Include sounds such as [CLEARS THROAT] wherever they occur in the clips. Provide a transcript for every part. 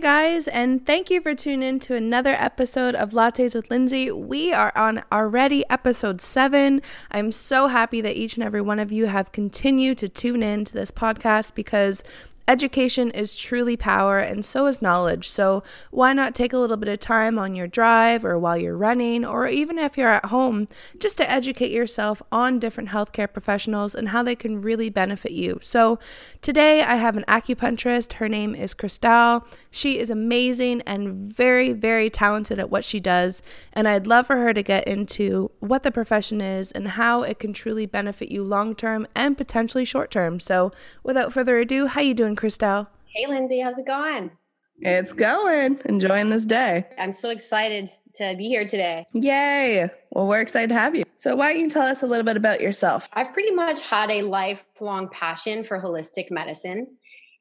Guys, and thank you for tuning in to another episode of Lattes with Lindsay. We are on already episode seven. I'm so happy that each and every one of you have continued to tune in to this podcast because Education is truly power, and so is knowledge. So, why not take a little bit of time on your drive or while you're running, or even if you're at home, just to educate yourself on different healthcare professionals and how they can really benefit you? So, today I have an acupuncturist. Her name is Cristal. She is amazing and very, very talented at what she does. And I'd love for her to get into what the profession is and how it can truly benefit you long term and potentially short term. So, without further ado, how you doing? Cristal? Hey, Lindsay, how's it going? It's going. Enjoying this day. I'm so excited to be here today. Yay. Well, we're excited to have you. So, why don't you tell us a little bit about yourself? I've pretty much had a lifelong passion for holistic medicine.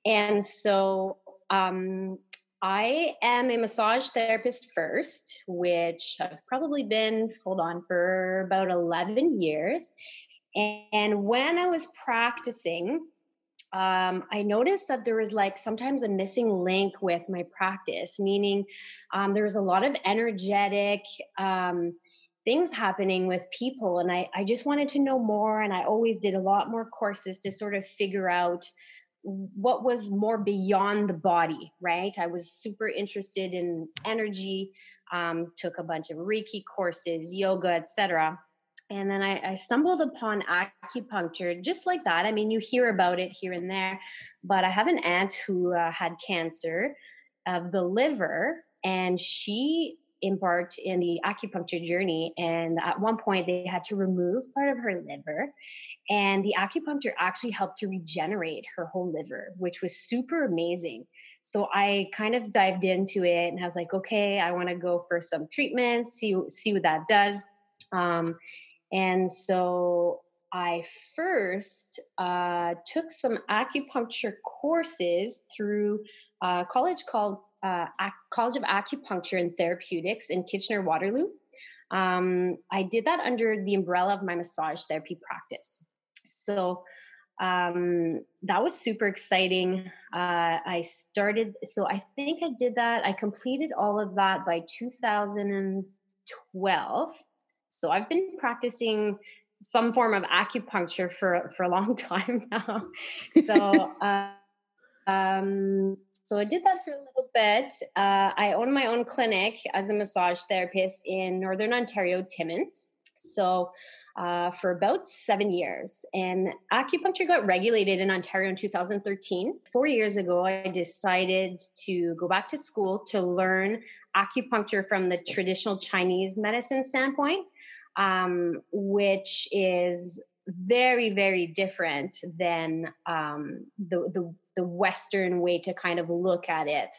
And so, um, I am a massage therapist first, which I've probably been, hold on, for about 11 years. And when I was practicing, um, I noticed that there was like sometimes a missing link with my practice, meaning um, there was a lot of energetic um, things happening with people. And I, I just wanted to know more. And I always did a lot more courses to sort of figure out what was more beyond the body, right? I was super interested in energy, um, took a bunch of Reiki courses, yoga, etc and then I, I, stumbled upon acupuncture just like that. I mean, you hear about it here and there, but I have an aunt who uh, had cancer of the liver, and she embarked in the acupuncture journey. And at one point, they had to remove part of her liver, and the acupuncture actually helped to regenerate her whole liver, which was super amazing. So I kind of dived into it and I was like, okay, I want to go for some treatments, see see what that does. Um, and so I first uh, took some acupuncture courses through a college called uh, College of Acupuncture and Therapeutics in Kitchener Waterloo. Um, I did that under the umbrella of my massage therapy practice. So um, that was super exciting. Uh, I started, so I think I did that. I completed all of that by 2012. So I've been practicing some form of acupuncture for for a long [LAUGHS] time now. So [LAUGHS] uh, um, so I did that for a little bit. Uh, I own my own clinic as a massage therapist in Northern Ontario, Timmins. So uh, for about seven years. And acupuncture got regulated in Ontario in 2013. Four years ago, I decided to go back to school to learn acupuncture from the traditional Chinese medicine standpoint um, which is very very different than um, the, the the Western way to kind of look at it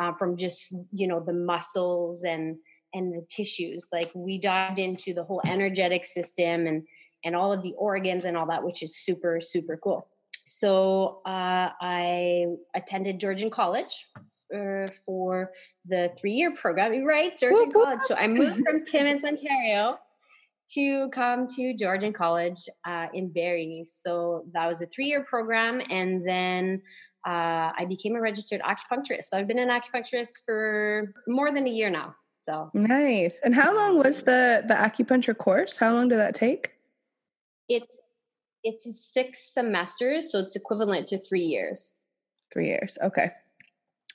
uh, from just you know the muscles and and the tissues. Like we dived into the whole energetic system and and all of the organs and all that, which is super super cool. So uh, I attended Georgian College uh, for the three year program, right? Georgian College. So I moved from Timmins, Ontario to come to Georgian College uh, in Barrie. So that was a three year program. And then uh, I became a registered acupuncturist. So I've been an acupuncturist for more than a year now. So nice. And how long was the the acupuncture course? How long did that take? It's it's six semesters, so it's equivalent to three years. Three years. Okay.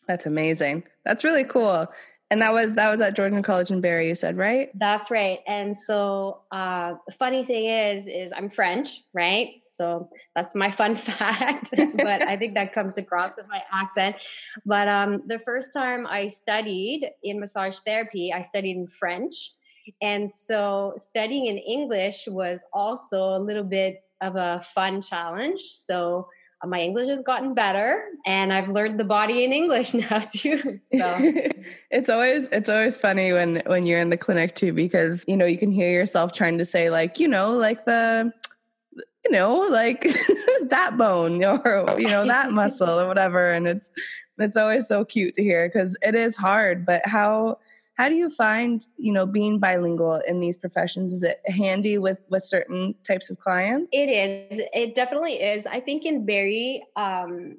That's amazing. That's really cool. And that was that was at Georgian College in Barrie, you said, right? That's right. And so uh, funny thing is, is I'm French, right? So that's my fun [LAUGHS] fact. but I think that comes across with my accent. But um, the first time I studied in massage therapy, I studied in French. And so studying in English was also a little bit of a fun challenge. So my English has gotten better and I've learned the body in English [LAUGHS] now too. So [LAUGHS] it's always it's always funny when when you're in the clinic too because you know you can hear yourself trying to say like, you know, like the you know, like [LAUGHS] that bone or you know that muscle or whatever and it's it's always so cute to hear because it is hard, but how how do you find you know being bilingual in these professions is it handy with with certain types of clients it is it definitely is i think in barrie um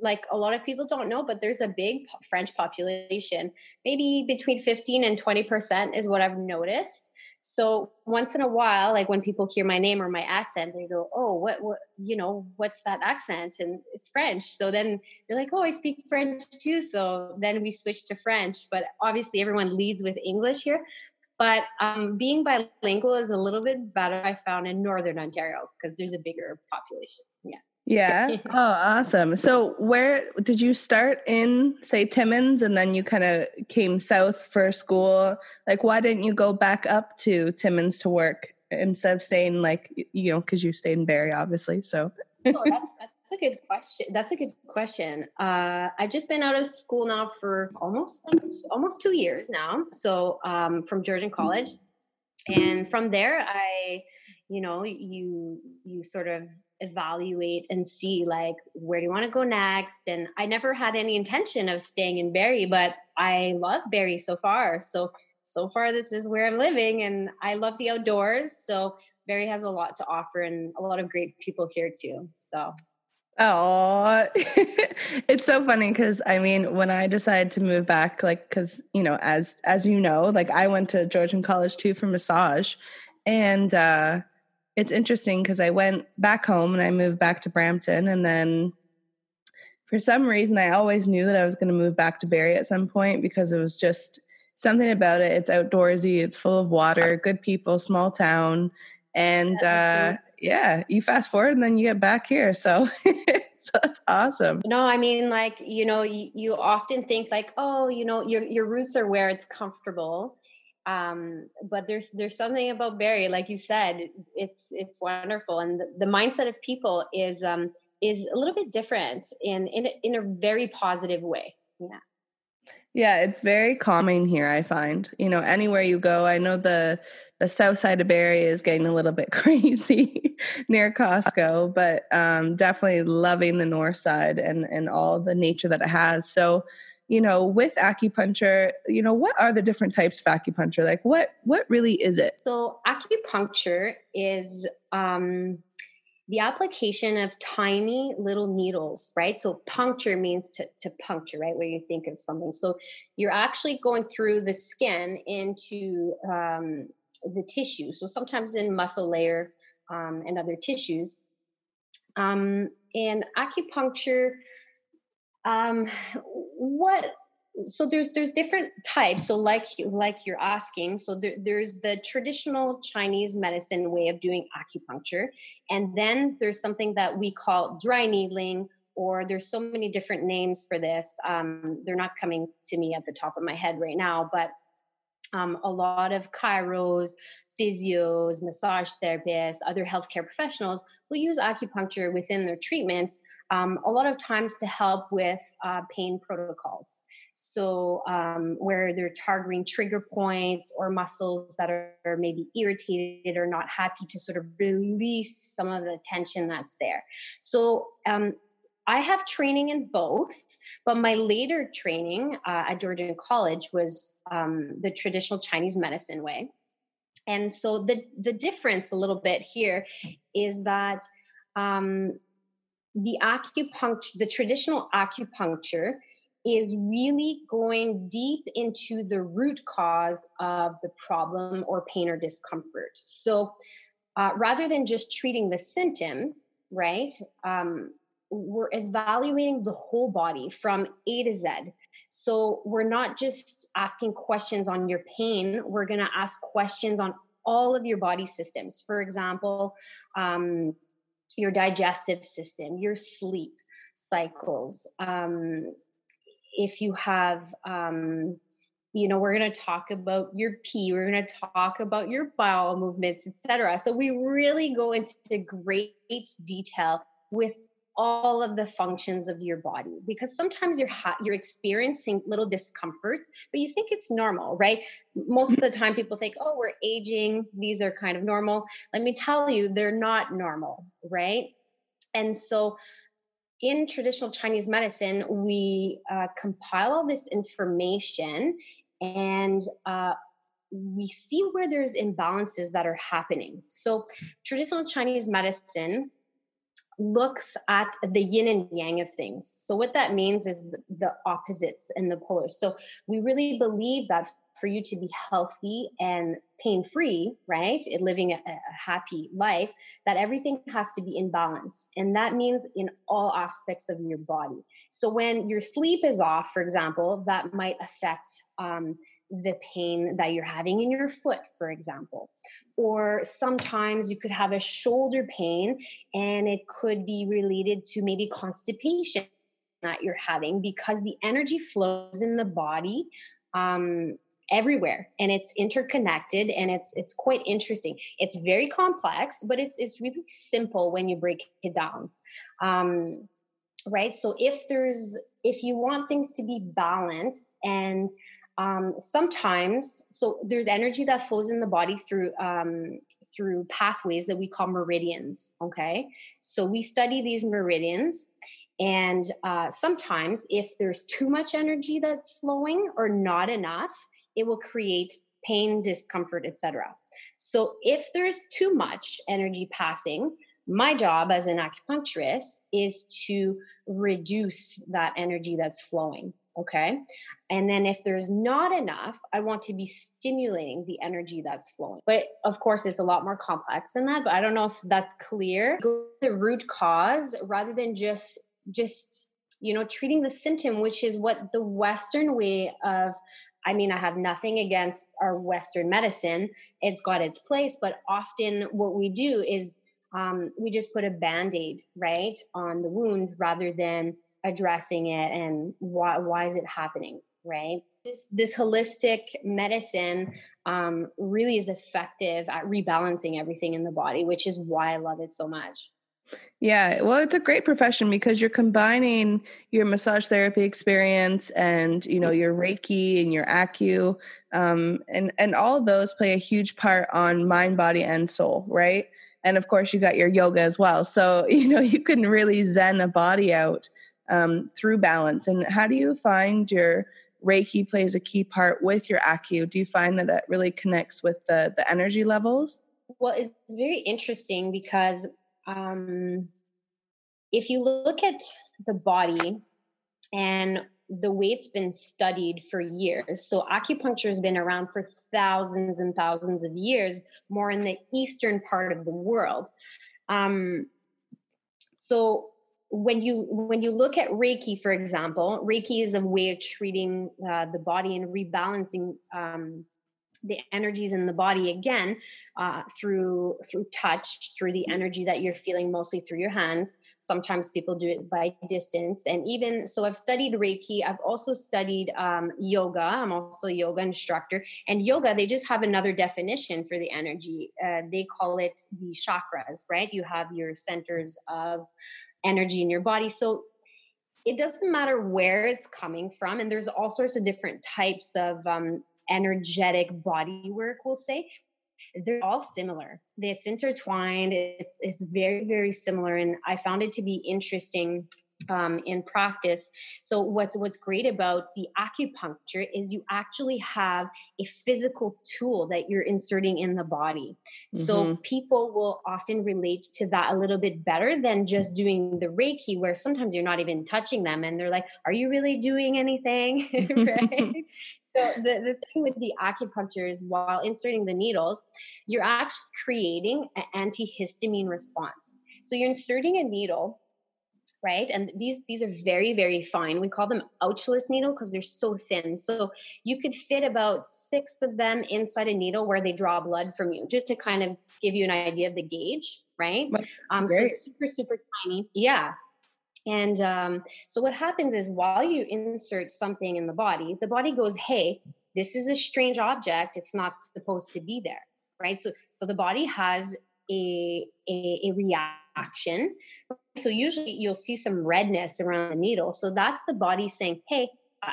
like a lot of people don't know, but there's a big French population. Maybe between 15 and 20% is what I've noticed. So once in a while, like when people hear my name or my accent, they go, "Oh, what, what, you know, what's that accent?" And it's French. So then they're like, "Oh, I speak French too." So then we switch to French. But obviously, everyone leads with English here. But um, being bilingual is a little bit better. I found in Northern Ontario because there's a bigger population. Yeah. Yeah. [LAUGHS] Oh, awesome. So, where did you start in, say, Timmins, and then you kind of came south for school? Like, why didn't you go back up to Timmins to work instead of staying, like, you know, because you stayed in Barrie, obviously? So, oh, that's, [LAUGHS] that's a good question. That's a good question. Uh, I've just been out of school now for almost almost two years now. So, um, from Georgian College, and from there, I, you know, you you sort of evaluate and see like where do you want to go next? And i never had any intention of staying in barrie but i love barrie so far. So so far this is where i'm living and i love the outdoors. So barrie has a lot to offer and a lot of great people here too so. Oh, [LAUGHS] it's so funny because I mean, when I decided to move back, like, because you know, as as you know, like I went to Georgian College too for massage, and uh, it's interesting because I went back home and I moved back to Brampton and then for some reason I always knew that I was going to move back to Barrie at some point because it was just something about it. It's outdoorsy, it's full of water, good people, small town. And yeah, uh yeah, you fast forward and then you get back here. So [LAUGHS] so that's awesome. No, I mean like, you know, you, you often think like, oh, you know, your your roots are where it's comfortable um but there's there's something about barrie like you said it's it's wonderful. And the, the mindset of people is um is a little bit different in in in a very positive way. Yeah. Yeah it's very calming here i find. You know anywhere you go i know the the south side of barrie is getting a little bit [LAUGHS] crazy near costco but um definitely loving the north side and and all the nature that it has. So you know with acupuncture you know what are the different types of acupuncture like what what really is it so acupuncture is um the application of tiny little needles, right? So puncture means to, to puncture, right? Where you think of something. So you're actually going through the skin into um, the tissue. So sometimes in muscle layer um, and other tissues. Um, and acupuncture um, what so there's there's different types. So like like you're asking so there, there's the traditional chinese medicine way of doing acupuncture. And then there's something that we call dry needling or there's so many different names for this. Um, they're not coming to me at the top of my head right now but um, a lot of chiros physios, massage therapists, other healthcare professionals will use acupuncture within their treatments, um, a lot of times to help with uh, pain protocols. So, um, where they're targeting trigger points or muscles that are, maybe irritated or not happy to sort of release some of the tension that's there. So, um, I have training in both, but my later training uh, at Georgian College was um, the traditional Chinese medicine way. And so the the difference a little bit here is that um, the acupuncture, the traditional acupuncture, is really going deep into the root cause of the problem or pain or discomfort. So uh, rather than just treating the symptom, right? Um, we're evaluating the whole body from A to Z. So we're not just asking questions on your pain, we're going to ask questions on all of your body systems. For example, um, your digestive system, your sleep cycles. Um, if you have, um, you know, we're going to talk about your pee, we're going to talk about your bowel movements, etc. So we really go into great detail with all of the functions of your body because sometimes you're ha- you're experiencing little discomforts but you think it's normal right? Most of the time people think oh we're aging these are kind of normal. Let me tell you they're not normal right? And so in traditional chinese medicine we uh, compile all this information and uh, we see where there's imbalances that are happening. So traditional chinese medicine looks at the yin and yang of things. So what that means is the opposites and the polars. So we really believe that for you to be healthy and pain free, right, living a, a, happy life, that everything has to be in balance. And that means in all aspects of your body. So when your sleep is off, for example, that might affect um, the pain that you're having in your foot, for example. Or sometimes you could have a shoulder pain and it could be related to maybe constipation that you're having because the energy flows in the body um, everywhere and it's interconnected and it's it's quite interesting. It's very complex but it's it's really simple when you break it down. Um, right? So if there's if you want things to be balanced and um, sometimes so there's energy that flows in the body through um, through pathways that we call meridians okay so we study these meridians and uh, sometimes if there's too much energy that's flowing or not enough it will create pain, discomfort, etc. So if there's too much energy passing, my job as an acupuncturist is to reduce that energy that's flowing. Okay. And then if there's not enough, I want to be stimulating the energy that's flowing. But of course, it's a lot more complex than that. But I don't know if that's clear. Go the root cause rather than just, just, you know, treating the symptom, which is what the Western way of I mean, I have nothing against our Western medicine. It's got its place, but often what we do is um, we just put a band aid, right, on the wound rather than addressing it and why, why is it happening, right? This, this holistic medicine um, really is effective at rebalancing everything in the body, which is why I love it so much. Yeah, well, it's a great profession because you're combining your massage therapy experience and you know your Reiki and your Acu, um, and and all of those play a huge part on mind, body, and soul, right? And of course, you got your yoga as well. So [LAUGHS] you know you can really zen a body out um, through balance. And how do you find your Reiki plays a key part with your Acu? Do you find that that really connects with the the energy levels? Well, it's very interesting because um, if you look at the body and the way it's been studied for years. So acupuncture has been around for thousands and thousands of years, more in the eastern part of the world. Um, so when you when you look at Reiki, for example, Reiki is a way of treating uh, the body and rebalancing um, the energies in the body again uh, through through touch through the energy that you're feeling mostly through your hands. Sometimes people do it by distance. And even so i've studied reiki. I've also studied um, yoga. I'm also a yoga instructor. And yoga they just have another definition for the energy. Uh, they call it the chakras right? You have your centers of energy in your body. So it doesn't matter where it's coming from. And there's all sorts of different types of um, energetic body work, we'll say, they're all similar. It's intertwined. It's it's very very similar, and I found it to be interesting um, in practice. So what's what's great about the acupuncture is you actually have a physical tool that you're inserting in the body. Mm-hmm. So people will often relate to that a little bit better than just doing the Reiki, where sometimes you're not even touching them, and they're like, "Are you really doing anything?" [LAUGHS] [LAUGHS] right? So the, the thing with the acupuncture is while inserting the needles, you're actually creating an antihistamine response. So you're inserting a needle, right? And these these are very very fine. We call them ouchless needle because they're so thin. So you could fit about six of them inside a needle where they draw blood from you, just to kind of give you an idea of the gauge, right? Um, so super super tiny. Yeah. And um, so what happens is while you insert something in the body, the body goes, "Hey, this is a strange object. It's not supposed to be there." Right? So so the body has a a, a reaction. So usually you'll see some redness around the needle. So that's the body saying, "Hey,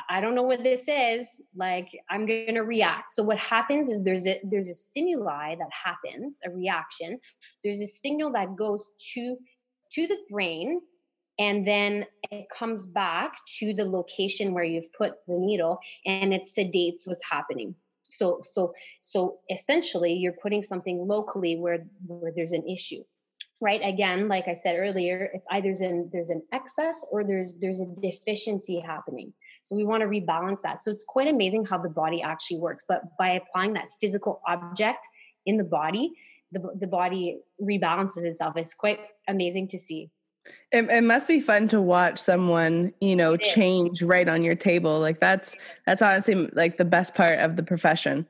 I don't know what this is. Like I'm going to react. So what happens is there's a there's a stimuli that happens, a reaction. There's a signal that goes to to the brain and then it comes back to the location where you've put the needle and it sedates what's happening. So so so essentially you're putting something locally where where there's an issue right? Again like i said earlier it's either there's an there's an excess or there's there's a deficiency happening. So we want to rebalance that. So it's quite amazing how the body actually works but by applying that physical object in the body the, the body rebalances itself. It's quite amazing to see it, it must be fun to watch someone you know change right on your table like that's that's honestly like the best part of the profession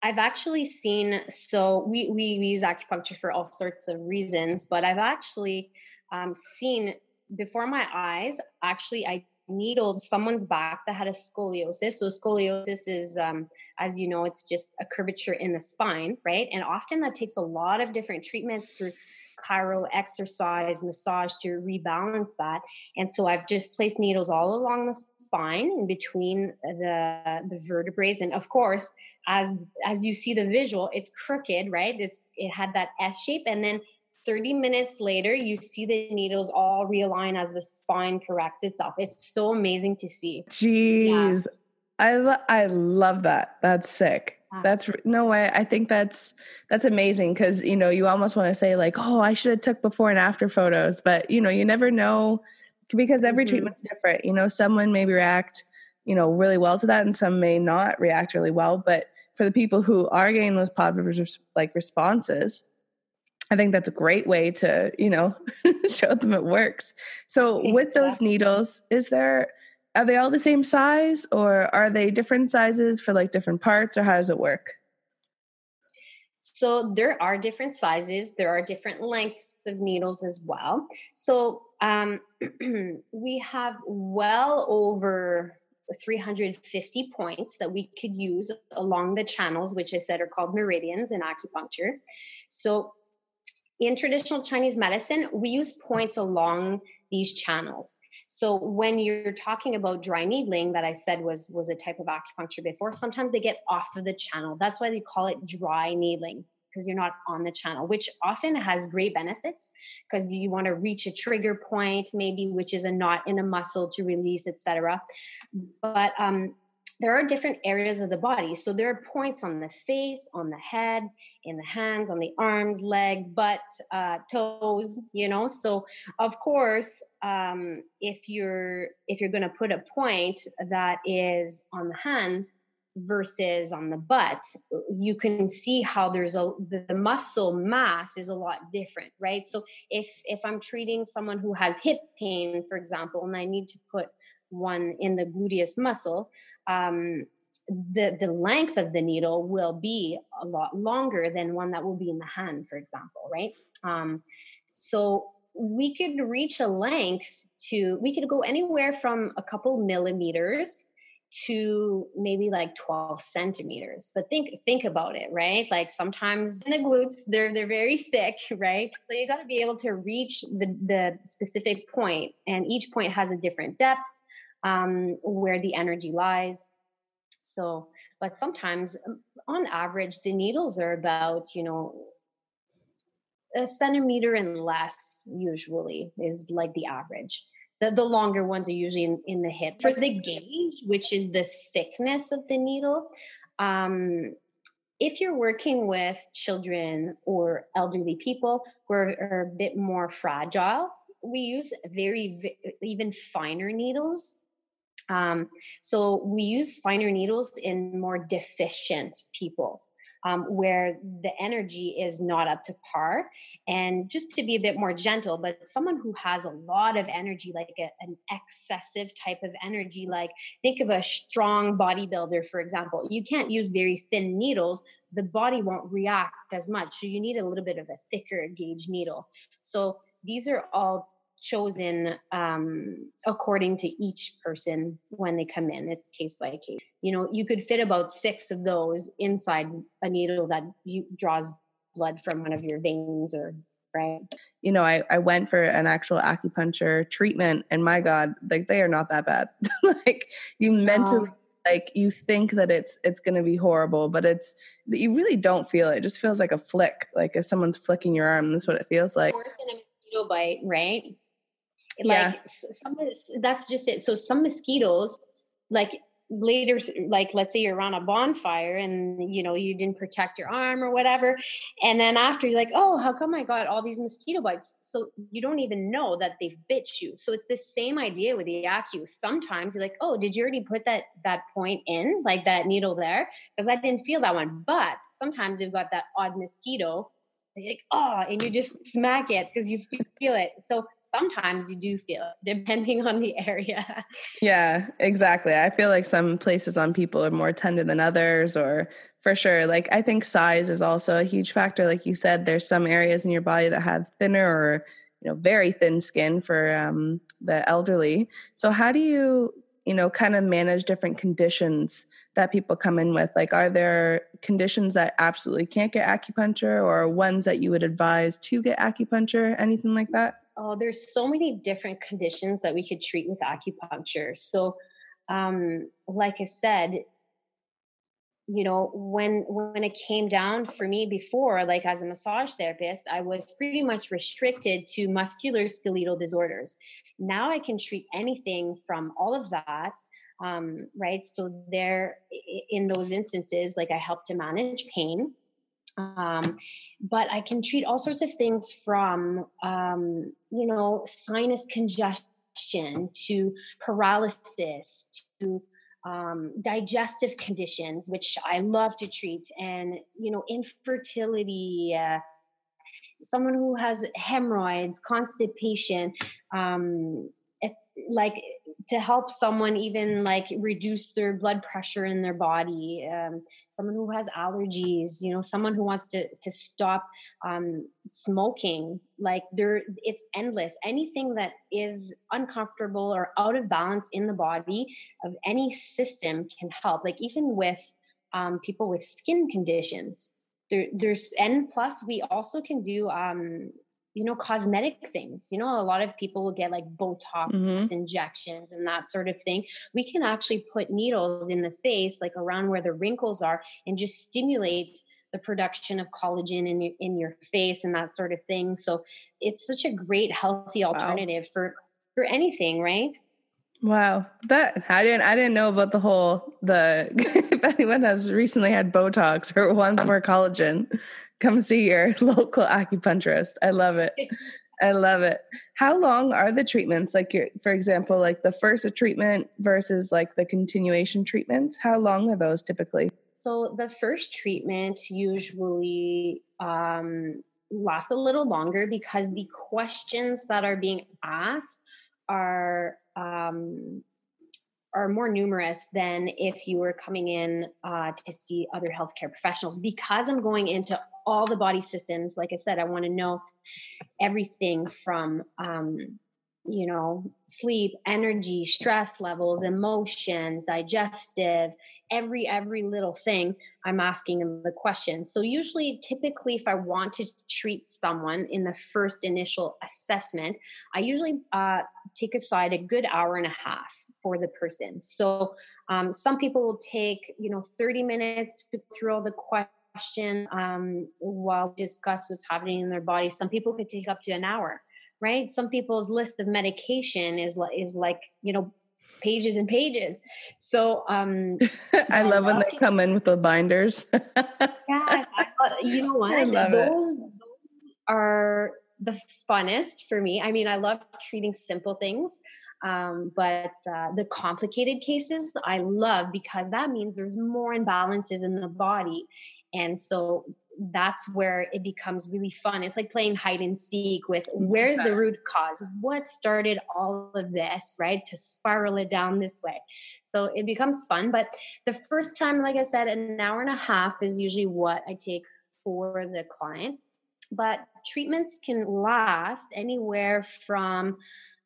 I've actually seen, so we, we, we use acupuncture for all sorts of reasons, but I've actually um, seen before my eyes, actually, I needled someone's back that had a scoliosis. So, scoliosis is, um, as you know, it's just a curvature in the spine, right? And often that takes a lot of different treatments through chiro exercise, massage to rebalance that. And so I've just placed needles all along the spine in between the the vertebrae. And of course, as as you see the visual, it's crooked, right? It's it had that S shape, and then 30 minutes later, you see the needles all realign as the spine corrects itself. It's so amazing to see. Jeez. Yeah. I lo- I love that. That's sick. That's no way. I think that's that's amazing because you know you almost want to say like, oh, I should have took before and after photos, but you know you never know because every mm-hmm. treatment's different. You know, someone may react, you know, really well to that, and some may not react really well. But for the people who are getting those positive like responses, I think that's a great way to you know [LAUGHS] show them it works. So exactly. with those needles, is there are they all the same size or are they different sizes for like different parts or how does it work? So there are different sizes. There are different lengths of needles as well. So um, [CLEARS THROAT] we have well over 350 points that we could use along the channels, which I said are called meridians in acupuncture. So in traditional Chinese medicine, we use points along these channels. So when you're talking about dry needling, that I said was was a type of acupuncture before, sometimes they get off of the channel. That's why they call it dry needling because you're not on the channel, which often has great benefits because you want to reach a trigger point, maybe which is a knot in a muscle to release, etc. But um, there are different areas of the body. So there are points on the face, on the head, in the hands, on the arms, legs, butt, uh, toes. You know. So of course, um, if you're if you're going to put a point that is on the hand versus on the butt, you can see how there's a the, the muscle mass is a lot different, right? So if if I'm treating someone who has hip pain, for example, and I need to put one in the gluteus muscle, um, the the length of the needle will be a lot longer than one that will be in the hand, for example, right? Um, so we could reach a length to we could go anywhere from a couple millimeters to maybe like 12 centimeters. But think think about it right? Like sometimes in the glutes they're they're very thick right? So you got to be able to reach the the specific point and each point has a different depth um, where the energy lies. So, but sometimes um, on average, the needles are about, you know, a centimeter and less usually is like the average. The, the longer ones are usually in, in the hip. For the gauge, which is the thickness of the needle, um, if you're working with children or elderly people who are, are a bit more fragile, we use very, even finer needles um, so we use finer needles in more deficient people. Um, where the energy is not up to par. And just to be a bit more gentle, but someone who has a lot of energy, like a, an excessive type of energy, like think of a strong bodybuilder, for example, you can't use very thin needles. The body won't react as much. So you need a little bit of a thicker gauge needle. So these are all chosen um, according to each person when they come in. It's case by case. You know, you could fit about six of those inside a needle that you, draws blood from one of your veins or right. You know, I, I went for an actual acupuncture treatment and my God, like they are not that bad. [LAUGHS] like you mentally like you think that it's it's going to be horrible but it's you really don't feel it. it just feels like a flick like if someone's flicking your arm that's what it feels like worse than a mosquito bite right like yeah. some that's just it. So some mosquitoes like later like let's say you're around a bonfire and you know you didn't protect your arm or whatever and then after you're like oh how come i got all these mosquito bites? So you don't even know that they've bit you. So it's the same idea with the acu sometimes you're like oh did you already put that that point in like that needle there? Because i didn't feel that one. But sometimes you've got that odd mosquito like oh and you just smack it because you feel it. So sometimes you do feel depending [LAUGHS] on the area. Yeah, exactly. I feel like some places on people are more tender than others, or for sure. Like, I think size is also a huge factor. Like you said, there's some areas in your body that have thinner or you know very thin skin for um, the elderly. So, how do you you know kind of manage different conditions that people come in with? Like, are there conditions that absolutely can't get acupuncture, or ones that you would advise to get acupuncture? Anything like that? Oh, there's so many different conditions that we could treat with acupuncture. So, um, like I said, you know, when when it came down for me before, like as a massage therapist, I was pretty much restricted to musculoskeletal disorders. Now I can treat anything from all of that. Um, right. So there in those instances, like I help to manage pain um, but I can treat all sorts of things from, um, you know, sinus congestion to paralysis to um, digestive conditions, which I love to treat, and, you know, infertility. Uh, someone who has hemorrhoids, constipation, um, it's like to help someone even like reduce their blood pressure in their body um, someone who has allergies you know someone who wants to to stop um, smoking like there it's endless. Anything that is uncomfortable or out of balance in the body of any system can help. Like even with um, people with skin conditions there, there's and plus we also can do um, you know cosmetic things. You know a lot of people will get like botox mm-hmm. injections and that sort of thing. We can actually put needles in the face like around where the wrinkles are and just stimulate the production of collagen in your, in your face and that sort of thing. So it's such a great healthy alternative wow. for for anything right? Wow, that I didn't I didn't know about the whole the [LAUGHS] if anyone has recently had Botox or wants more collagen, come see your [LAUGHS] local acupuncturist. I love it. I love it. How long are the treatments? Like your, for example, like the first treatment versus like the continuation treatments. How long are those typically? So the first treatment usually um, lasts a little longer because the questions that are being asked are um, are more numerous than if you were coming in uh, to see other healthcare professionals because I'm going into all the body systems. Like I said, I want to know everything from um, you know, sleep, energy, stress levels, emotions, digestive, every every little thing I'm asking them the question. So usually typically if I want to treat someone in the first initial assessment, I usually uh, take aside a good hour and a half for the person. So um, some people will take, you know, 30 minutes to go through all the questions um, while discuss what's happening in their body. Some people could take up to an hour right? Some people's list of medication is is like you know pages and pages. So um, [LAUGHS] I love when they come in with the binders. [LAUGHS] yeah, you know what? Those, those are the funnest for me. I mean, I love treating simple things. Um, but uh, the complicated cases I love because that means there's more imbalances in the body. And so that's where it becomes really fun. It's like playing hide and seek with where's the root cause? What started all of this, right? To spiral it down this way. So it becomes fun. But the first time, like I said, an hour and a half is usually what I take for the client. But treatments can last anywhere from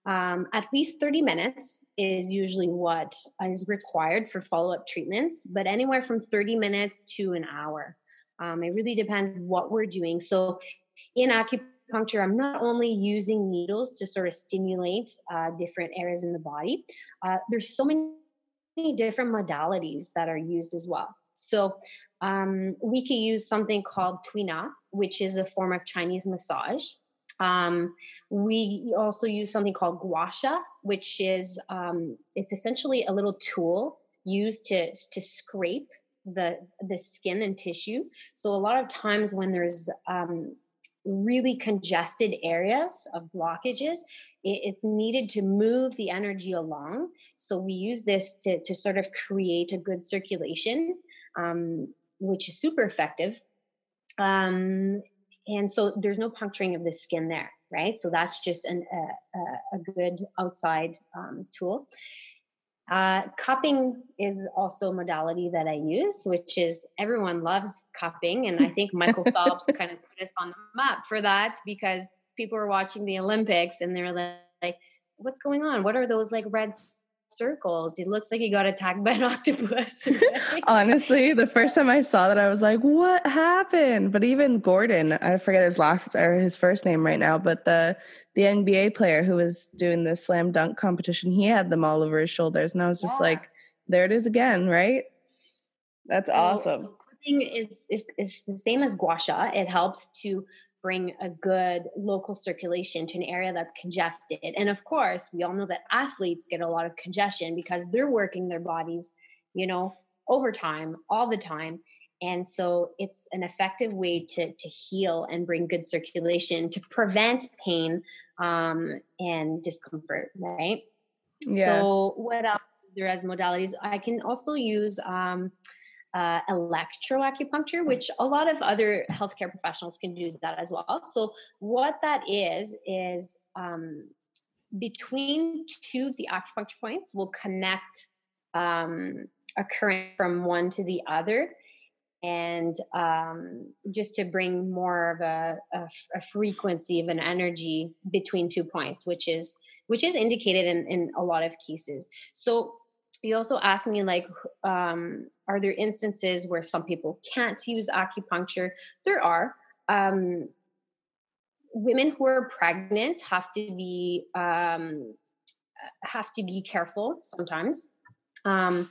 um, at least 30 minutes is usually what is required for follow up treatments, but anywhere from 30 minutes to an hour. Um, it really depends what we're doing. So in acupuncture, I'm not only using needles to sort of stimulate uh, different areas in the body. Uh, there's so many different modalities that are used as well. So um, we could use something called tuina, which is a form of Chinese massage. Um, we also use something called guasha, which is um, it's essentially a little tool used to to scrape the the skin and tissue. So a lot of times when there's um, really congested areas of blockages, it, it's needed to move the energy along. So we use this to to sort of create a good circulation, um, which is super effective. Um, and so there's no puncturing of the skin there, right? So that's just an, a, a, good outside um, tool. Uh, cupping is also a modality that I use, which is everyone loves cupping. And I think Michael Phelps [LAUGHS] kind of put us on the map for that because people were watching the Olympics and they're like, what's going on? What are those like red circles. He looks like he got attacked by an [LAUGHS] octopus. Honestly, the first time I saw that, I was like, "What happened?" But even Gordon, I forget his last or his first name right now, but the the NBA player who was doing the slam dunk competition, he had them all over his shoulders, and I was just yeah. like, "There it is again, right?" That's so, awesome. So cupping is, is is the same as gua sha. It helps to bring a good local circulation to an area that's congested. And of course, we all know that athletes get a lot of congestion because they're working their bodies, you know, overtime all the time. And so it's an effective way to, to heal and bring good circulation to prevent pain um, and discomfort, right? Yeah. So, what else is there as modalities? I can also use um, uh, electroacupuncture, which a lot of other healthcare professionals can do that as well. So, what that is, is um, between two of the acupuncture points will connect um, a current from one to the other. And um, just to bring more of a, a, a frequency of an energy between two points, which is which is indicated in, in a lot of cases. So you also asked me like um, are there instances where some people can't use acupuncture? There are. Um, women who are pregnant have to be um, have to be careful sometimes. Um,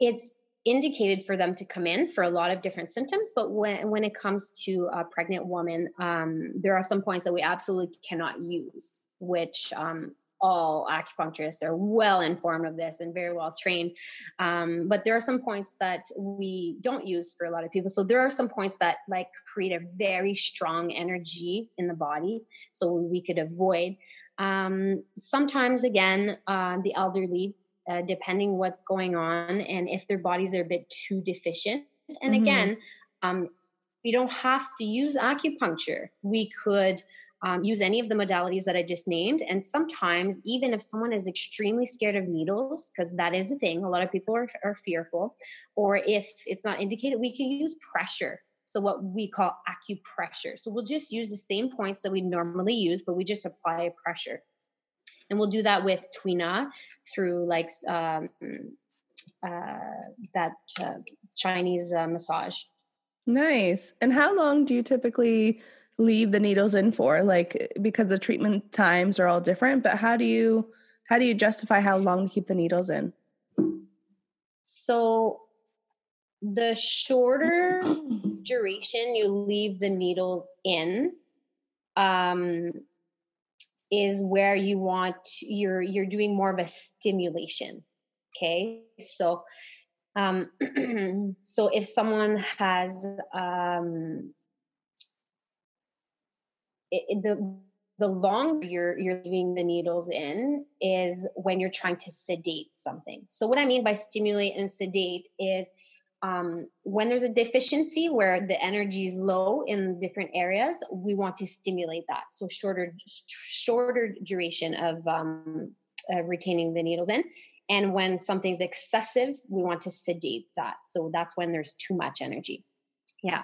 it's indicated for them to come in for a lot of different symptoms but when when it comes to a pregnant woman um, there are some points that we absolutely cannot use which um, all acupuncturists are well informed of this and very well trained. Um, but there are some points that we don't use for a lot of people. So there are some points that like create a very strong energy in the body. So we could avoid. Um, sometimes again, uh, the elderly, uh, depending what's going on and if their bodies are a bit too deficient. And mm-hmm. again, um, we don't have to use acupuncture. We could um, use any of the modalities that I just named. And sometimes, even if someone is extremely scared of needles, because that is a thing, a lot of people are, are fearful, or if it's not indicated, we can use pressure. So, what we call acupressure. So, we'll just use the same points that we normally use, but we just apply pressure. And we'll do that with Tuina through like um, uh, that uh, Chinese uh, massage. Nice. And how long do you typically leave the needles in for like because the treatment times are all different but how do you how do you justify how long to keep the needles in? So the shorter duration you leave the needles in um, is where you want you're you're doing more of a stimulation okay? So um, [CLEARS THROAT] so if someone has um, it, the the longer you're you're leaving the needles in is when you're trying to sedate something. So what I mean by stimulate and sedate is um, when there's a deficiency where the energy is low in different areas, we want to stimulate that. So shorter shorter duration of um, uh, retaining the needles in. And when something's excessive, we want to sedate that. So that's when there's too much energy. Yeah,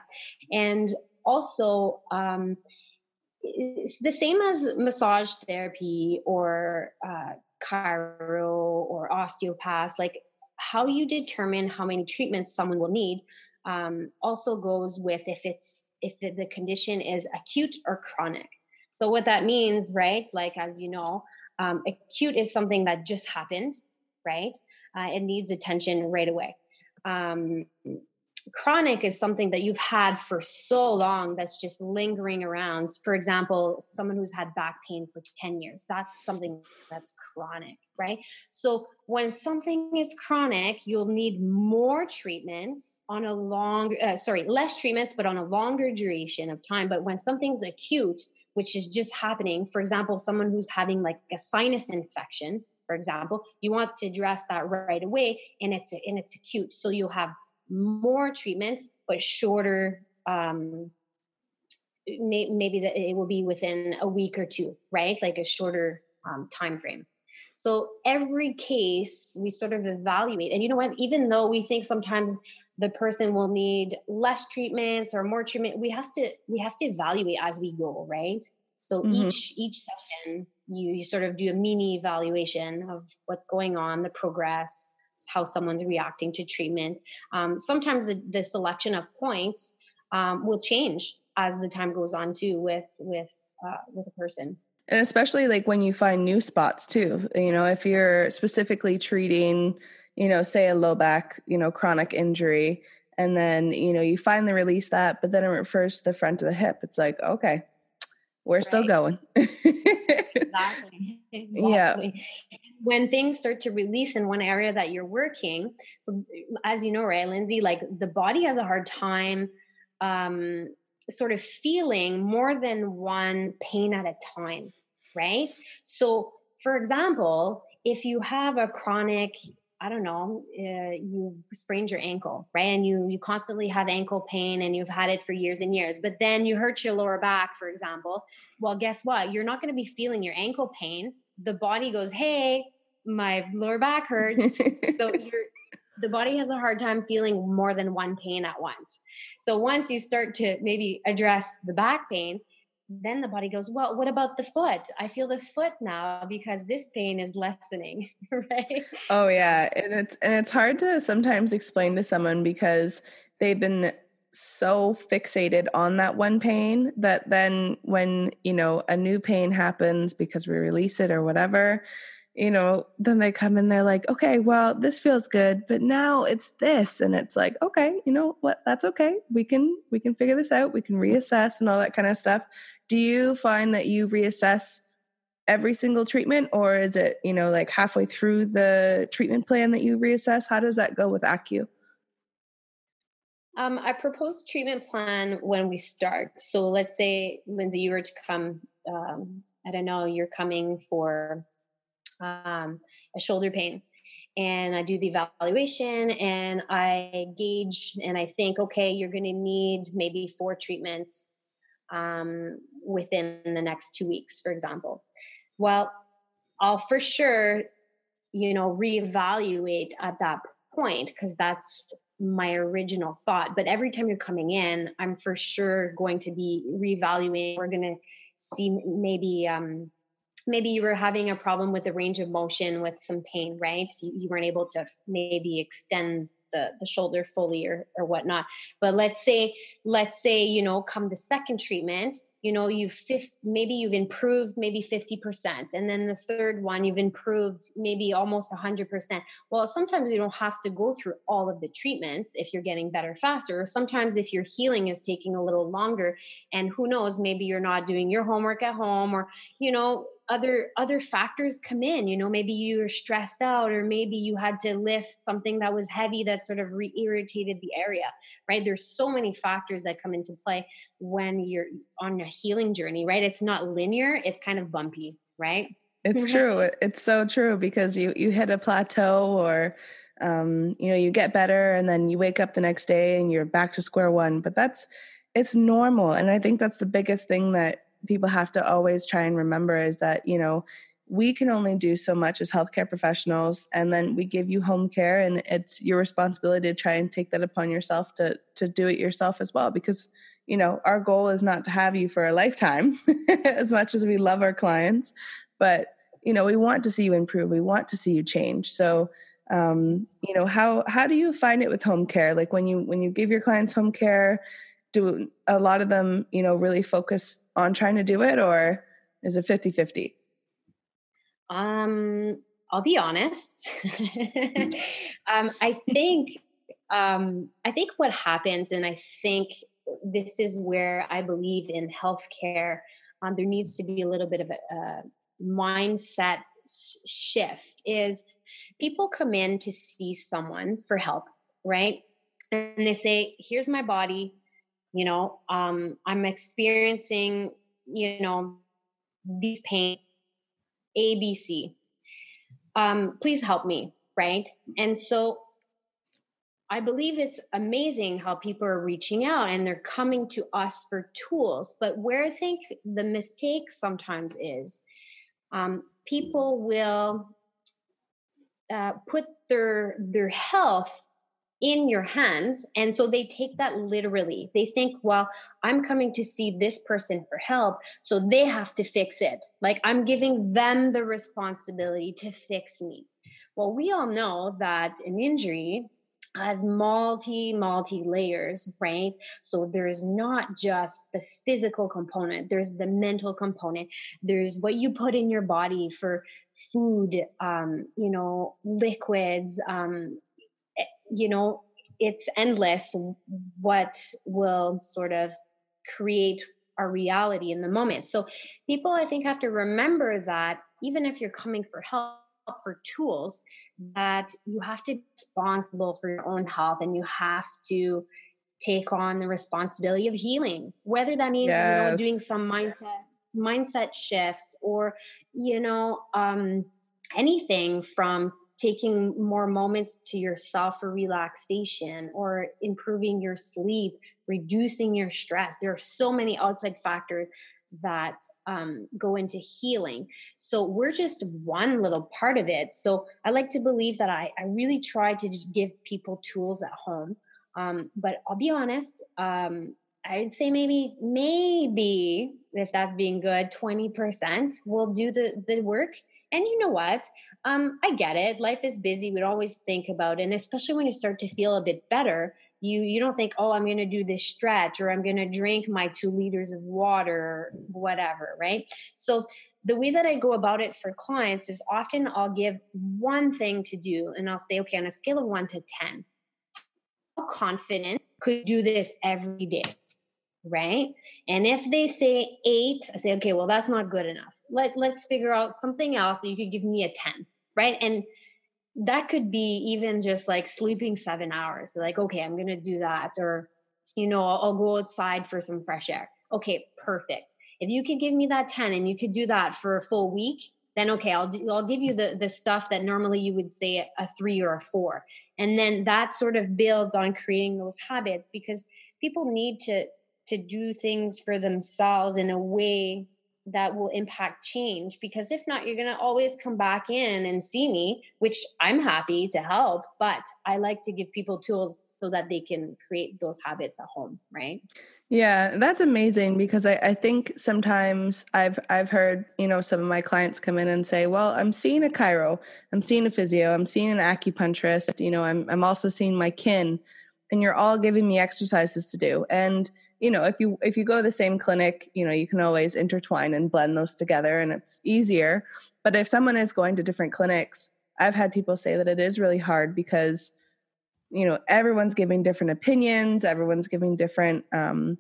and also. Um, it's the same as massage therapy or uh, chiro or osteopaths. Like how you determine how many treatments someone will need um, also goes with if it's if the condition is acute or chronic. So what that means, right? Like as you know, um, acute is something that just happened, right? Uh, it needs attention right away. Um, chronic is something that you've had for so long that's just lingering around. For example, someone who's had back pain for 10 years, that's something that's chronic, right? So when something is chronic, you'll need more treatments on a long, uh, sorry, less treatments, but on a longer duration of time. But when something's acute, which is just happening, for example, someone who's having like a sinus infection, for example, you want to address that right away and it's and it's acute. So you'll have more treatments, but shorter. Um, may, maybe that it will be within a week or two, right? Like a shorter um, time frame. So every case we sort of evaluate, and you know what? Even though we think sometimes the person will need less treatments or more treatment, we have to we have to evaluate as we go, right? So mm-hmm. each each session, you, you sort of do a mini evaluation of what's going on, the progress, how someone's reacting to treatment. Um, sometimes the, the, selection of points um, will change as the time goes on too with with uh, with a person. And especially like when you find new spots too. You know, if you're specifically treating, you know, say a low back, you know, chronic injury, and then you know you finally release that, but then it refers to the front of the hip. It's like okay, we're right. still going. [LAUGHS] exactly. [LAUGHS] exactly. Yeah when things start to release in one area that you're working so as you know right lindsay like the body has a hard time um, sort of feeling more than one pain at a time right so for example if you have a chronic I don't know, uh, you've sprained your ankle, right? And you you constantly have ankle pain and you've had it for years and years. But then you hurt your lower back, for example. Well, guess what? You're not going to be feeling your ankle pain. The body goes, "Hey, my lower back hurts. [LAUGHS] so you're the body has a hard time feeling more than one pain at once. So once you start to maybe address the back pain, then the body goes, well, what about the foot? I feel the foot now because this pain is lessening, [LAUGHS] right? Oh yeah, and it's and it's hard to sometimes explain to someone because they've been so fixated on that one pain that then when, you know, a new pain happens because we release it or whatever, you know, then they come in, they're like, okay, well, this feels good, but now it's this. And it's like, okay, you know what, that's okay. We can we can figure this out. We can reassess and all that kind of stuff. Do you find that you reassess every single treatment or is it, you know, like halfway through the treatment plan that you reassess? How does that go with ACU? Um, I propose a treatment plan when we start. So let's say, Lindsay, you were to come, um, I don't know, you're coming for um, a shoulder pain and I do the evaluation and I gauge and I think, okay, you're going to need maybe four treatments um, within the next two weeks, for example. Well, I'll for sure, you know, reevaluate at that point because that's my original thought. But every time you're coming in, I'm for sure going to be reevaluating. We're going to see maybe um, maybe you were having a problem with the range of motion with some pain, right? You, you weren't able to maybe extend the, the shoulder fully or, or whatnot. But let's say, let's say, you know, come the second treatment, you know you've fifth, maybe you've improved maybe 50% and then the third one you've improved maybe almost 100% well sometimes you don't have to go through all of the treatments if you're getting better faster. Or sometimes if your healing is taking a little longer and who knows maybe you're not doing your homework at home or you know other other factors come in you know maybe you're stressed out or maybe you had to lift something that was heavy that sort of re-irritated the area right? There's so many factors that come into play when you're on a healing journey right? It's not linear it's kind of bumpy right? It's true it's so true because you you hit a plateau or um, you know you get better and then you wake up the next day and you're back to square one but that's it's normal and i think that's the biggest thing that people have to always try and remember is that, you know, we can only do so much as healthcare professionals and then we give you home care and it's your responsibility to try and take that upon yourself to to do it yourself as well because you know our goal is not to have you for a lifetime [LAUGHS] as much as we love our clients but you know we want to see you improve we want to see you change. So um, you know how how do you find it with home care? Like when you when you give your clients home care do a lot of them you know really focus on trying to do it or is it 50 50 um i'll be honest [LAUGHS] um i think um, I think what happens, and I think this is where I believe in healthcare, um, there needs to be a little bit of a, a mindset shift. Is people come in to see someone for help, right? And they say, "Here's my body. You know, um, I'm experiencing, you know, these pains, ABC. Um, please help me." Right? And so I believe it's amazing how people are reaching out and they're coming to us for tools. But where I think the mistake sometimes is um, people will uh, put their their health in your hands. And so they take that literally. They think well i'm coming to see this person for help so they have to fix it. Like i'm giving them the responsibility to fix me. Well we all know that an injury has multi multi layers right? So there's not just the physical component there's the mental component. There's what you put in your body for food um you know liquids um you know it's endless what will sort of create our reality in the moment so people i think have to remember that even if you're coming for help for tools that you have to be responsible for your own health and you have to take on the responsibility of healing whether that means yes. you know doing some mindset mindset shifts or you know um anything from taking more moments to yourself for relaxation or improving your sleep reducing your stress there are so many outside factors that um, go into healing. So we're just one little part of it. So I like to believe that I, I really try to give people tools at home. Um, but I'll be honest, um, I'd say maybe, maybe if that's being good, 20% will do the, the work. And you know what? Um, I get it. Life is busy. We'd always think about it. And especially when you start to feel a bit better, you you don't think oh i'm going to do this stretch or i'm going to drink my two liters of water or whatever right so the way that i go about it for clients is often i'll give one thing to do and i'll say okay on a scale of 1 to 10 how confident could do this every day right and if they say 8 i say okay well that's not good enough Let, let's figure out something else that you could give me a 10 right and that could be even just like sleeping seven hours. Like, okay, I'm going to do that. Or, you know, I'll, I'll, go outside for some fresh air. Okay, perfect. If you could give me that 10 and you could do that for a full week, then okay, I'll, do, I'll give you the, the stuff that normally you would say a three or a four. And then that sort of builds on creating those habits because people need to, to do things for themselves in a way that will impact change because if not you're going to always come back in and see me which i'm happy to help but i like to give people tools so that they can create those habits at home right? Yeah that's amazing because I, I think sometimes i've i've heard you know some of my clients come in and say well i'm seeing a chiro i'm seeing a physio i'm seeing an acupuncturist you know i'm, I'm also seeing my kin and you're all giving me exercises to do and you know if you if you go to the same clinic you know you can always intertwine and blend those together and it's easier. But if someone is going to different clinics i've had people say that it is really hard because you know everyone's giving different opinions everyone's giving different um,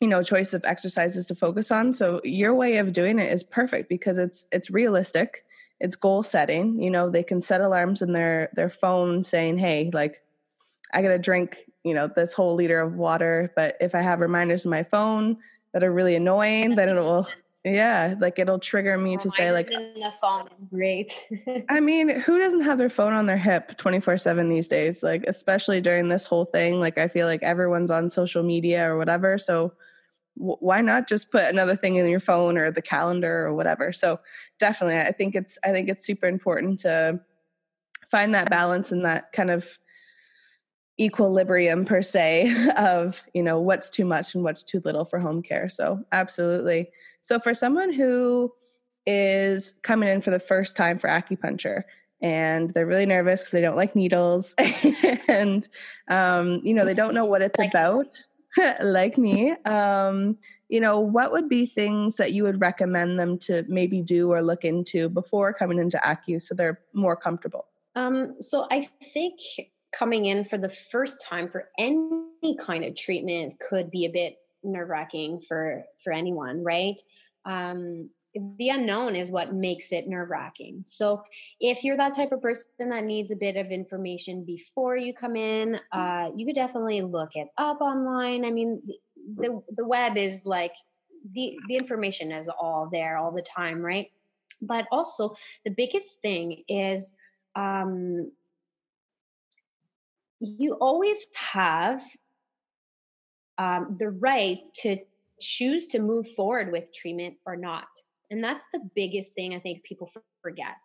you know choice of exercises to focus on. So your way of doing it is perfect because it's it's realistic it's goal setting. You know they can set alarms in their their phone saying hey like I got to drink, you know, this whole liter of water. But if I have reminders on my phone that are really annoying, then it will, [LAUGHS] yeah, like it'll trigger me reminders to say, like, in the phone is great. [LAUGHS] I mean, who doesn't have their phone on their hip 24 7 these days? Like, especially during this whole thing. Like, I feel like everyone's on social media or whatever. So, why not just put another thing in your phone or the calendar or whatever so definitely i think it's i think it's super important to find that balance and that kind of equilibrium per se [LAUGHS] of you know what's too much and what's too little for home care. So absolutely. So for someone who is coming in for the first time for acupuncture and they're really nervous because they don't like needles [LAUGHS] and um, you know they don't know what it's like about [LAUGHS] like me um, you know what would be things that you would recommend them to maybe do or look into before coming into acu so they're more comfortable? Um, so i think coming in for the first time for any kind of treatment could be a bit nerve wracking for for anyone, right? Um, the unknown is what makes it nerve wracking. So, if you're that type of person that needs a bit of information before you come in, uh, you could definitely look it up online. I mean, the the web is like the the information is all there all the time, right? But also, the biggest thing is um, you always have um, the right to choose to move forward with treatment or not. And that's the biggest thing I think people forget.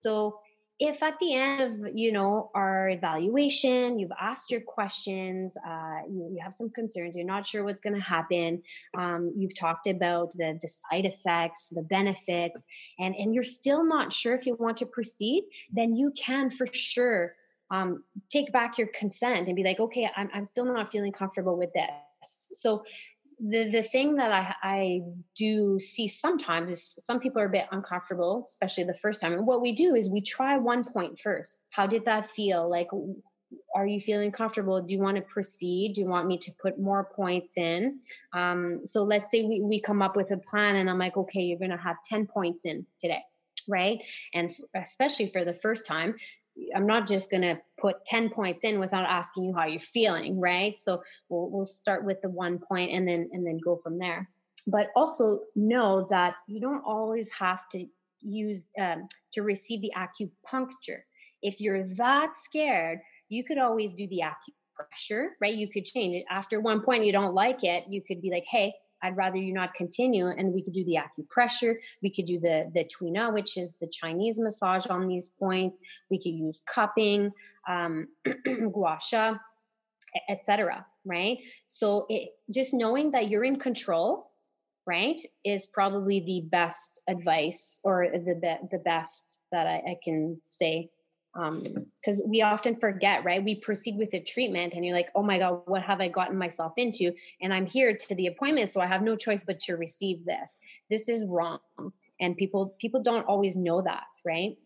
So if at the end of you know our evaluation you've asked your questions uh, you, you, have some concerns you're not sure what's going to happen um, you've talked about the, the side effects the benefits and and you're still not sure if you want to proceed then you can for sure um, take back your consent and be like, okay, I'm, I'm still not feeling comfortable with this. So the the thing that I I do see sometimes is some people are a bit uncomfortable, especially the first time. And what we do is we try one point first. How did that feel? Like, are you feeling comfortable? Do you want to proceed? Do you want me to put more points in? Um, so let's say we we come up with a plan, and I'm like, okay, you're gonna have ten points in today, right? And especially for the first time, I'm not just going to put 10 points in without asking you how you're feeling, right? So we'll, we'll start with the one point and then and then go from there. But also know that you don't always have to use um, to receive the acupuncture. If you're that scared, you could always do the acupressure, right? You could change it. After one point you don't like it, you could be like, hey, I'd rather you not continue. And we could do the acupressure. We could do the, the tuina, which is the Chinese massage on these points. We could use cupping, um, [CLEARS THROAT] gua sha, etc. Right. So it, just knowing that you're in control, right, is probably the best advice or the, the best that I, I can say because um, we often forget, right? We proceed with the treatment, and you're like, "Oh my God, what have I gotten myself into?" And I'm here to the appointment, so I have no choice but to receive this. This is wrong, and people people don't always know that, right?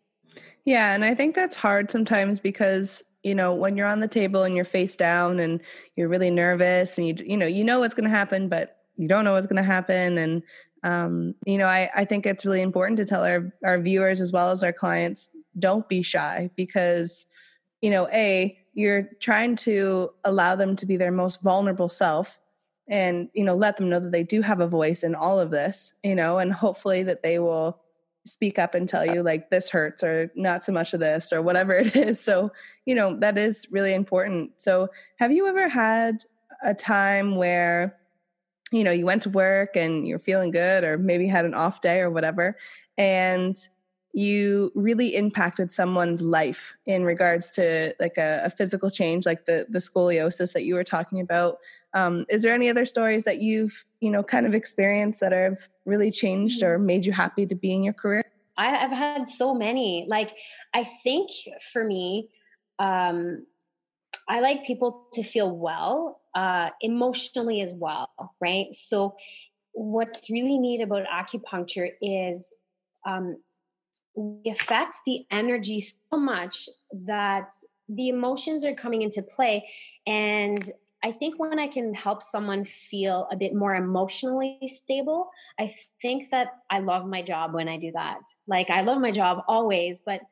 Yeah, and I think that's hard sometimes because you know when you're on the table and you're face down and you're really nervous and you you know you know what's going to happen, but you don't know what's going to happen, and um, you know I I think it's really important to tell our our viewers as well as our clients don't be shy because you know a you're trying to allow them to be their most vulnerable self and you know let them know that they do have a voice in all of this you know and hopefully that they will speak up and tell you like this hurts or not so much of this or whatever it [LAUGHS] is. So you know that is really important. So have you ever had a time where you know you went to work and you're feeling good or maybe had an off day or whatever and you really impacted someone's life in regards to like a, a physical change like the the scoliosis that you were talking about. Um, is there any other stories that you've you know kind of experienced that have really changed or made you happy to be in your career? I've had so many. Like i think for me um, i like people to feel well uh, emotionally as well right so what's really neat about acupuncture is um, we affect the energy so much that the emotions are coming into play and I think when I can help someone feel a bit more emotionally stable, I think that I love my job when I do that. Like I love my job always, but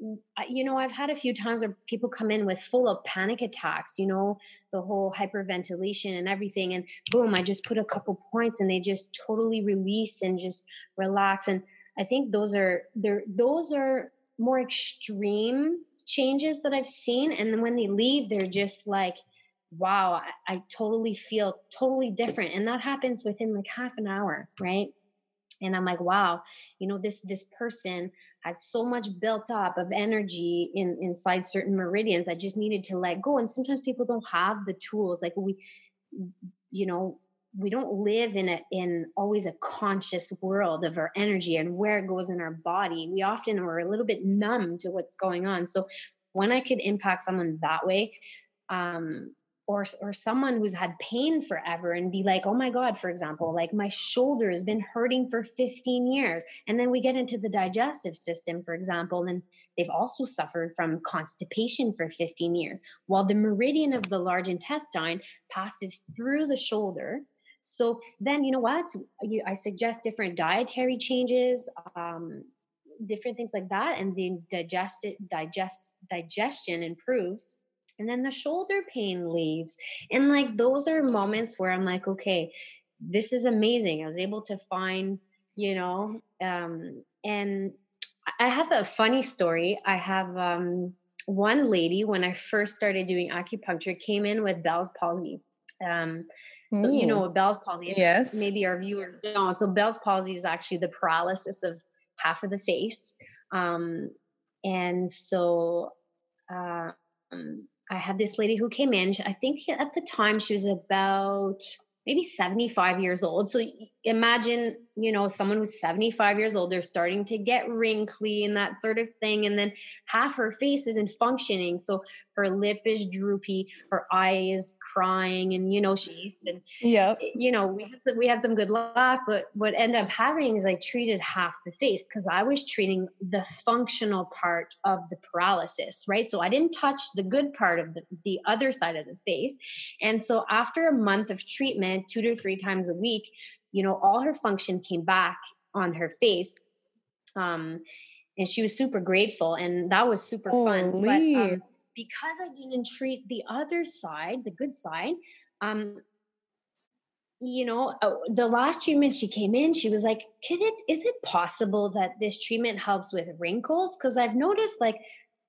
you know, I've had a few times where people come in with full of panic attacks, you know, the whole hyperventilation and everything. And boom, I just put a couple points and they just totally release and just relax. And I think those are there those are more extreme changes that I've seen. And then when they leave, they're just like, wow, I, I totally feel totally different. And that happens within like half an hour, right? And I'm like, wow, you know, this this person had so much built up of energy in inside certain meridians. I just needed to let go. And sometimes people don't have the tools. Like we, you know, we don't live in a in always a conscious world of our energy and where it goes in our body we often are a little bit numb to what's going on so when i could impact someone that way um or or someone who's had pain forever and be like oh my god for example like my shoulder has been hurting for 15 years. And then we get into the digestive system for example and they've also suffered from constipation for 15 years while the meridian of the large intestine passes through the shoulder. So then you know what? I suggest different dietary changes um, different things like that and the digest digest digestion improves and then the shoulder pain leaves and like those are moments where i'm like okay this is amazing i was able to find you know um and i have a funny story i have um one lady when i first started doing acupuncture came in with bell's palsy um so you know what Bell's palsy. Yes. Maybe our viewers don't. So Bell's palsy is actually the paralysis of half of the face. Um, and so uh, um, I had this lady who came in. I think at the time she was about maybe 75 years old. So imagine, you know, someone who's 75 years old, they're starting to get wrinkly and that sort of thing. And then half her face isn't functioning. So her lip is droopy, her eye is crying, and you know, she's and yeah, eh, you know, we had some, we had some good laughs, but what ended up happening is I treated half the face because I was treating the functional part of the paralysis, right? So I didn't touch the good part of the, the other side of the face. And so after a month of treatment, two to three times a week, you know, all her function came back on her face. Um, and she was super grateful and that was super Holy. fun. But um, because I didn't treat the other side, the good side, um, you know, uh, the last treatment she came in, she was like, "Can it? Is it possible that this treatment helps with wrinkles?" Because I've noticed like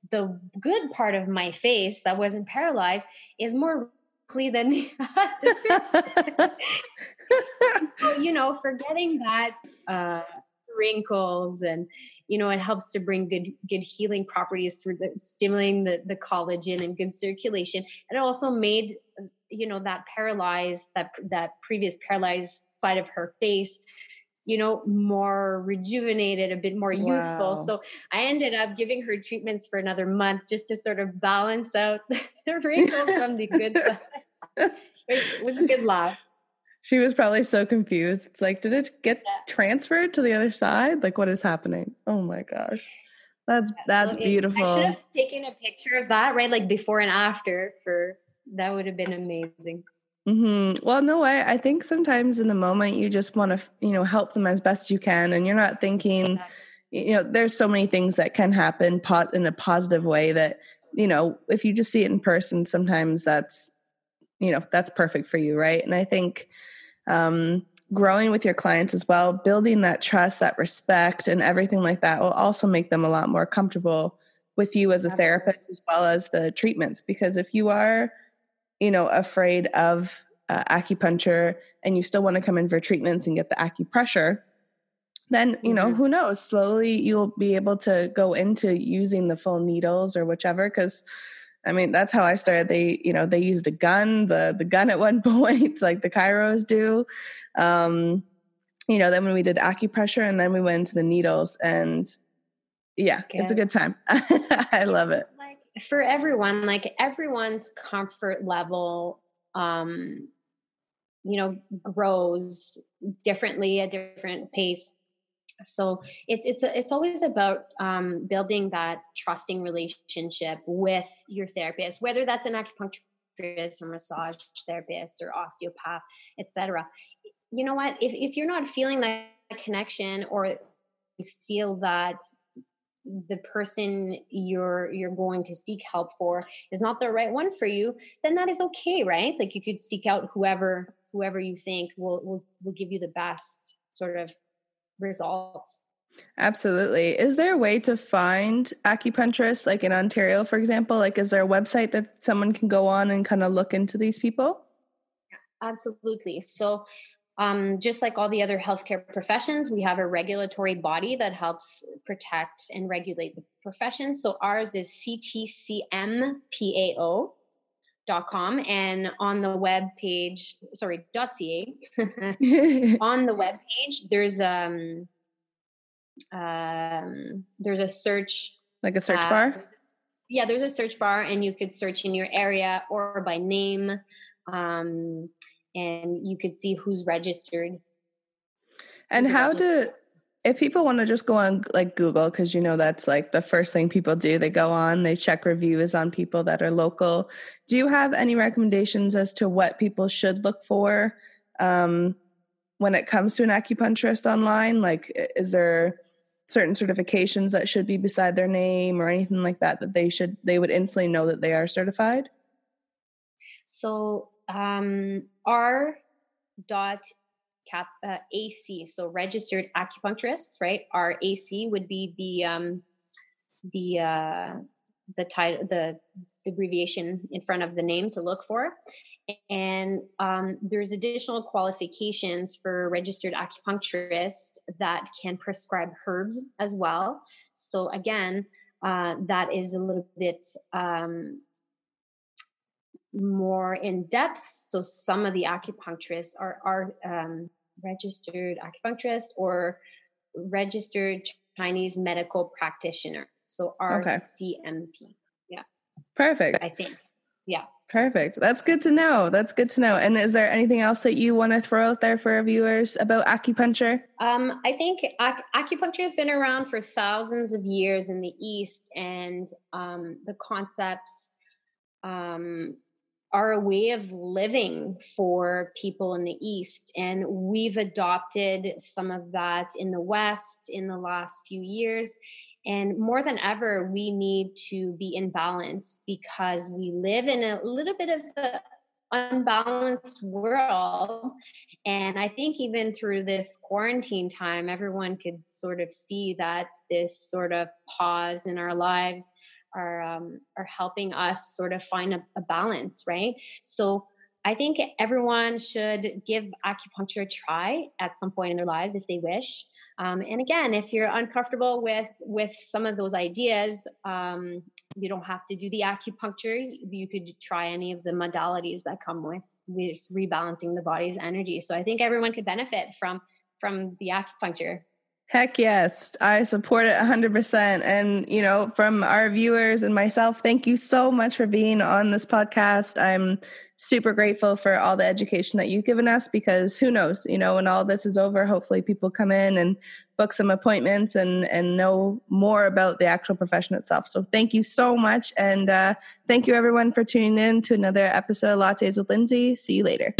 the good part of my face that wasn't paralyzed is more wrinkly than the [LAUGHS] other. [LAUGHS] so, you know, forgetting that uh, wrinkles and you know it helps to bring good good healing properties through the stimulating the, the collagen and good circulation. And it also made you know that paralyzed that that previous paralyzed side of her face you know more rejuvenated a bit more youthful. Wow. so i ended up giving her treatments for another month just to sort of balance out [LAUGHS] the wrinkles from the good [LAUGHS] side which was a good laugh she was probably so confused. It's like, did it get yeah. transferred to the other side? Like, what is happening? Oh my gosh. That's that's beautiful. I should have taken a picture of that, right? Like before and after for that would have been amazing. Mm-hmm. Well, no, I, I think sometimes in the moment you just want to, you know, help them as best you can, and you're not thinking, you know, there's so many things that can happen pot in a positive way that, you know, if you just see it in person, sometimes that's, you know, that's perfect for you, right? And I think, um, growing with your clients as well, building that trust, that respect, and everything like that will also make them a lot more comfortable with you as a Absolutely. therapist as well as the treatments. Because if you are, you know, afraid of uh, acupuncture and you still want to come in for treatments and get the acupressure, then you know mm-hmm. who knows slowly you'll be able to go into using the full needles or whichever because I mean, that's how I started. They, you know, they used a gun, the the gun at one [LAUGHS] point, like the chiros do. Um, you know, then when we did acupressure and then we went into the needles and yeah, good. it's a good time. [LAUGHS] I love it. Like for everyone, like everyone's comfort level um you know grows differently at different pace so it's it's it's always about um, building that trusting relationship with your therapist whether that's an acupuncturist or massage therapist or osteopath etc you know what? If, if you're not feeling that connection or you feel that the person you're you're going to seek help for is not the right one for you then that is okay right? Like you could seek out whoever whoever you think will will, will give you the best sort of results. Absolutely. Is there a way to find acupuncturists, like in Ontario, for example? Like, is there a website that someone can go on and kind of look into these people? Absolutely. So, um, just like all the other healthcare professions, we have a regulatory body that helps protect and regulate the profession. So, ours is CTCMPAO dot com and on the web page sorry dot ca [LAUGHS] on the web page there's um um there's a search like a search uh, bar yeah, there's a search bar, and you could search in your area or by name, um, and you could see who's registered. And how do if people want to just go on like Google, because you know that's like the first thing people do, they go on, they check reviews on people that are local. Do you have any recommendations as to what people should look for um, when it comes to an acupuncturist online? Like, is there certain certifications that should be beside their name or anything like that that they should they would instantly know that they are certified? So um, R dot cap uh, AC, so registered acupuncturists, right? Our AC would be the um, the uh, the title, the, the abbreviation in front of the name to look for. And um, there's additional qualifications for registered acupuncturists that can prescribe herbs as well. So again, uh, that is a little bit um, more in depth. So some of the acupuncturists are are um, registered acupuncturist or registered Chinese medical practitioner. So RCMP. Okay. Yeah. Perfect. I think. Yeah. Perfect. That's good to know. That's good to know. And is there anything else that you want to throw out there for our viewers about acupuncture? Um, I think ac- acupuncture has been around for thousands of years in the East, and um, the concepts um, are a way of living for people in the East. And we've adopted some of that in the West in the last few years. And more than ever, we need to be in balance because we live in a little bit of an unbalanced world. And I think even through this quarantine time, everyone could sort of see that this sort of pause in our lives are um, are helping us sort of find a, a balance, right? So I think everyone should give acupuncture a try at some point in their lives if they wish. Um, and again, if you're uncomfortable with with some of those ideas, um, you don't have to do the acupuncture. You could try any of the modalities that come with with rebalancing the body's energy. So I think everyone could benefit from from the acupuncture. Heck yes, I support it 100%. And, you know, from our viewers and myself, thank you so much for being on this podcast. I'm super grateful for all the education that you've given us because who knows, you know, when all this is over, hopefully people come in and book some appointments and and know more about the actual profession itself. So thank you so much. And uh, thank you everyone for tuning in to another episode of Lattes with Lindsay. See you later.